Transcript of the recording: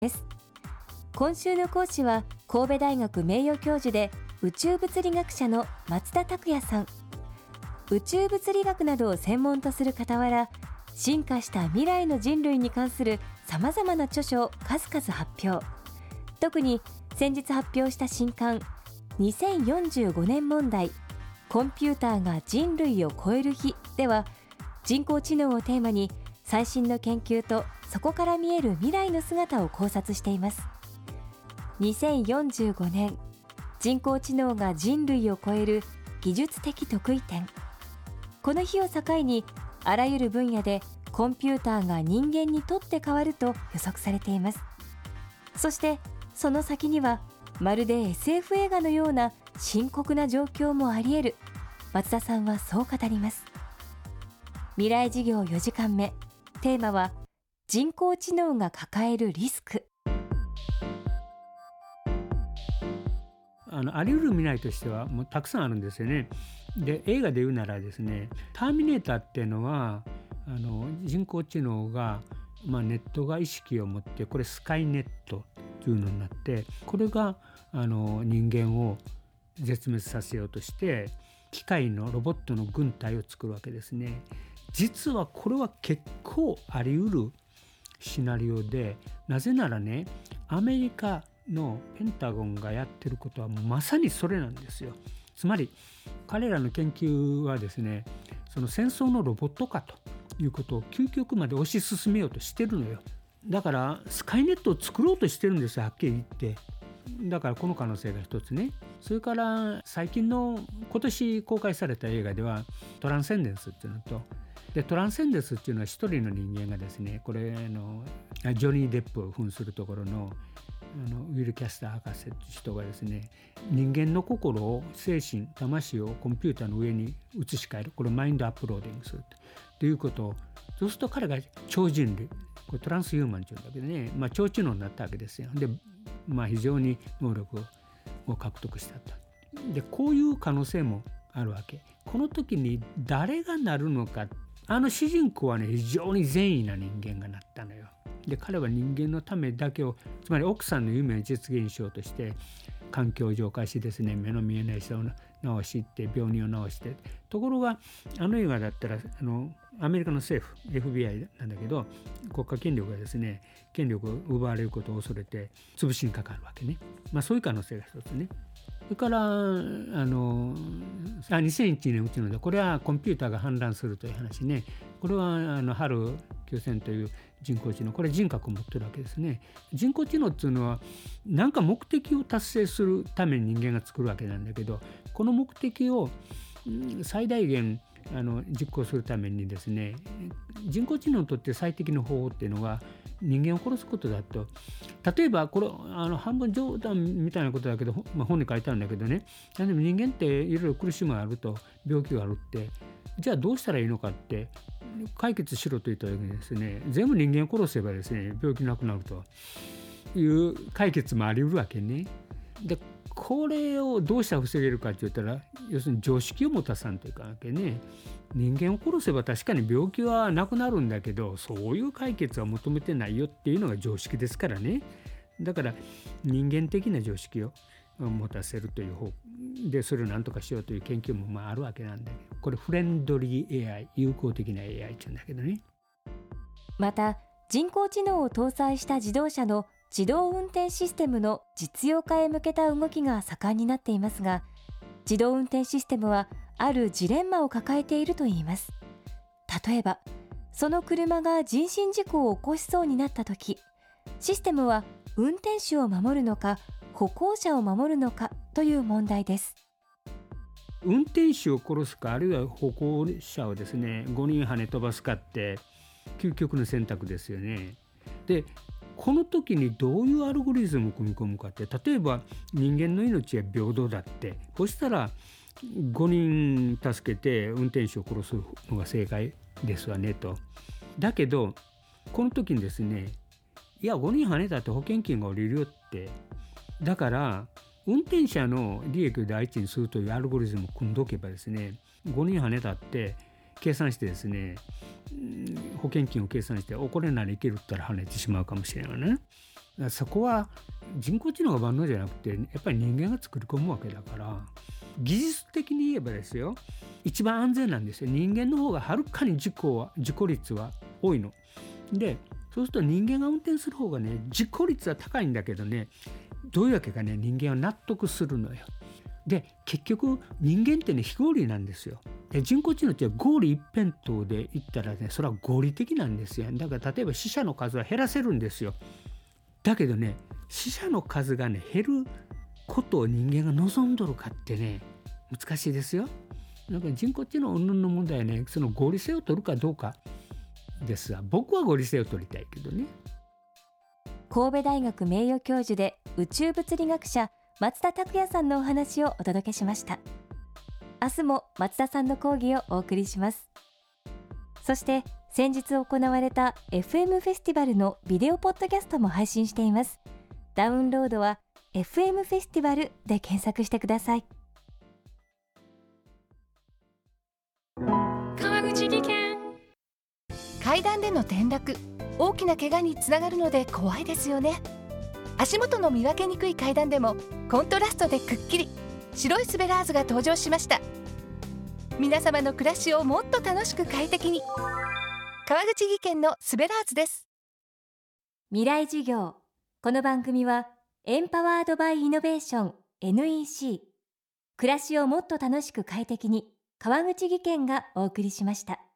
です。今週の講師は神戸大学名誉教授で宇宙物理学者の松田拓也さん。宇宙物理学などを専門とする傍ら進化した未来の人類に関するさまざまな著書を数々発表。特に先日発表した新刊2045年問題コンピューターが人類を超える日では人工知能をテーマに最新の研究とそこから見える未来の姿を考察しています。2045年人工知能が人類を超える技術的得意点。この日を境にあらゆる分野でコンピューターが人間にとって変わると予測されています。そしてその先にはまるで SF 映画のような深刻な状況もあり得る。松田さんはそう語ります。未来事業4時間目。テーマは人工知能が抱えるリスクあのあり得る未来としてはもうたくさんあるんですよね。で映画で言うならですね「ターミネーター」っていうのはあの人工知能が、まあ、ネットが意識を持ってこれスカイネットというのになってこれがあの人間を絶滅させようとして機械のロボットの軍隊を作るわけですね。実はこれは結構あり得るシナリオでなぜならねアメリカのペンタゴンがやってることはまさにそれなんですよ。つまり彼らの研究はですねその戦争のロボット化ということを究極まで推し進めようとしてるのよ。だからスカイネットを作ろうとしてるんですよはっきり言って。だからこの可能性が一つねそれから最近の今年公開された映画では「トランセンデンス」っていうのとでトランセンデスっていうのは一人の人間がですねこれのジョニー・デップを扮するところのあのウィル・キャスター博士っていう人がですね人間の心を精神魂をコンピューターの上に移し替えるこれをマインドアップローディングするということをそうすると彼が超人類これトランスヒューマンっていうんだけどね、まあ、超知能になったわけですよ。で、まあ、非常に能力を獲得したと。でこういう可能性もあるわけ。この時に誰がなるのかあの主人公はね非常に善意な人間がなったのよ。で彼は人間のためだけをつまり奥さんの夢を実現しようとして環境を浄化しですね目の見えない人を治して病人を治してところがあの映画だったらあのアメリカの政府 FBI なんだけど国家権力がですね権力を奪われることを恐れて潰しにかかるわけね、まあ、そういう可能性が一つね。それからあのあ2001年うちのでこれはコンピューターが氾濫するという話ね。これはあの春9000という人工知能これ人格を持ってるわけですね。人工知能っていうのは何か目的を達成するために人間が作るわけなんだけどこの目的を最大限あの実行するためにですね人工知能にとって最適の方法っていうのが人間を殺すことだと。例えばこれあの半分冗談みたいなことだけど、まあ、本に書いてあるんだけどね。でも人間っていろいろ苦しみがあると病気があるって。じゃあどうしたらいいのかって解決しろと言ったわけですね。全部人間を殺せばですね病気なくなるという解決もあり得るわけね。でこれをどうしたら防げるかって言ったら要するに常識を持たさんというかわけね。人間を殺せば確かに病気はなくなるんだけどそういう解決は求めてないよっていうのが常識ですからね。だから人間的な常識を持たせるという方でそれを何とかしようという研究もまああるわけなんだけどこれフレンドリー AI 友好的な AI って言うんだけどね。また人工知能を搭載した自動車の自動運転システムの実用化へ向けた動きが盛んになっていますが自動運転システムはあるジレンマを抱えているといいます例えばその車が人身事故を起こしそうになった時システムは運転手を守るのか歩行者を守るのかという問題です運転手を殺すかあるいは歩行者をですね5人跳ね飛ばすかって究極の選択ですよね。でこの時にどういうアルゴリズムを組み込むかって例えば人間の命は平等だってそしたら5人助けて運転手を殺すのが正解ですわねと。だけどこの時にですねいや5人跳ねたって保険金が下りるよってだから運転者の利益を第一にするというアルゴリズムを組んどけばですね5人跳ねたって計算してですね保険金を計算しておこれならいけるったら跳ねてしまうかもしれないねそこは人工知能が万能じゃなくてやっぱり人間が作り込むわけだから技術的に言えばですよ一番安全なんですよ人間の方がはるかに事故は事故率は多いの。でそうすると人間が運転する方がね事故率は高いんだけどねどういうわけかね人間は納得するのよ。で結局人間ってね非合理なんですよ。で人工知能って合理一辺倒で言ったらねそれは合理的なんですよ。だから例えば死者の数は減らせるんですよ。だけどね死者の数がね減ることを人間が望んどるかってね難しいですよ。なんか人工知能云々の問題はねその合理性を取るかどうかですが僕は合理性を取りたいけどね。神戸大学名誉教授で宇宙物理学者松田拓也さんのお話をお届けしました。明日も松田さんの講義をお送りします。そして先日行われた FM フェスティバルのビデオポッドキャストも配信しています。ダウンロードは FM フェスティバルで検索してください。川口技研。階段での転落大きな怪我につながるので怖いですよね足元の見分けにくい階段でもコントラストでくっきり白いスベラーズが登場しました。皆様の暮らしをもっと楽しく快適に。川口技研のスベラーズです。未来授業。この番組はエンパワードバイイノベーション NEC 暮らしをもっと楽しく快適に川口技研がお送りしました。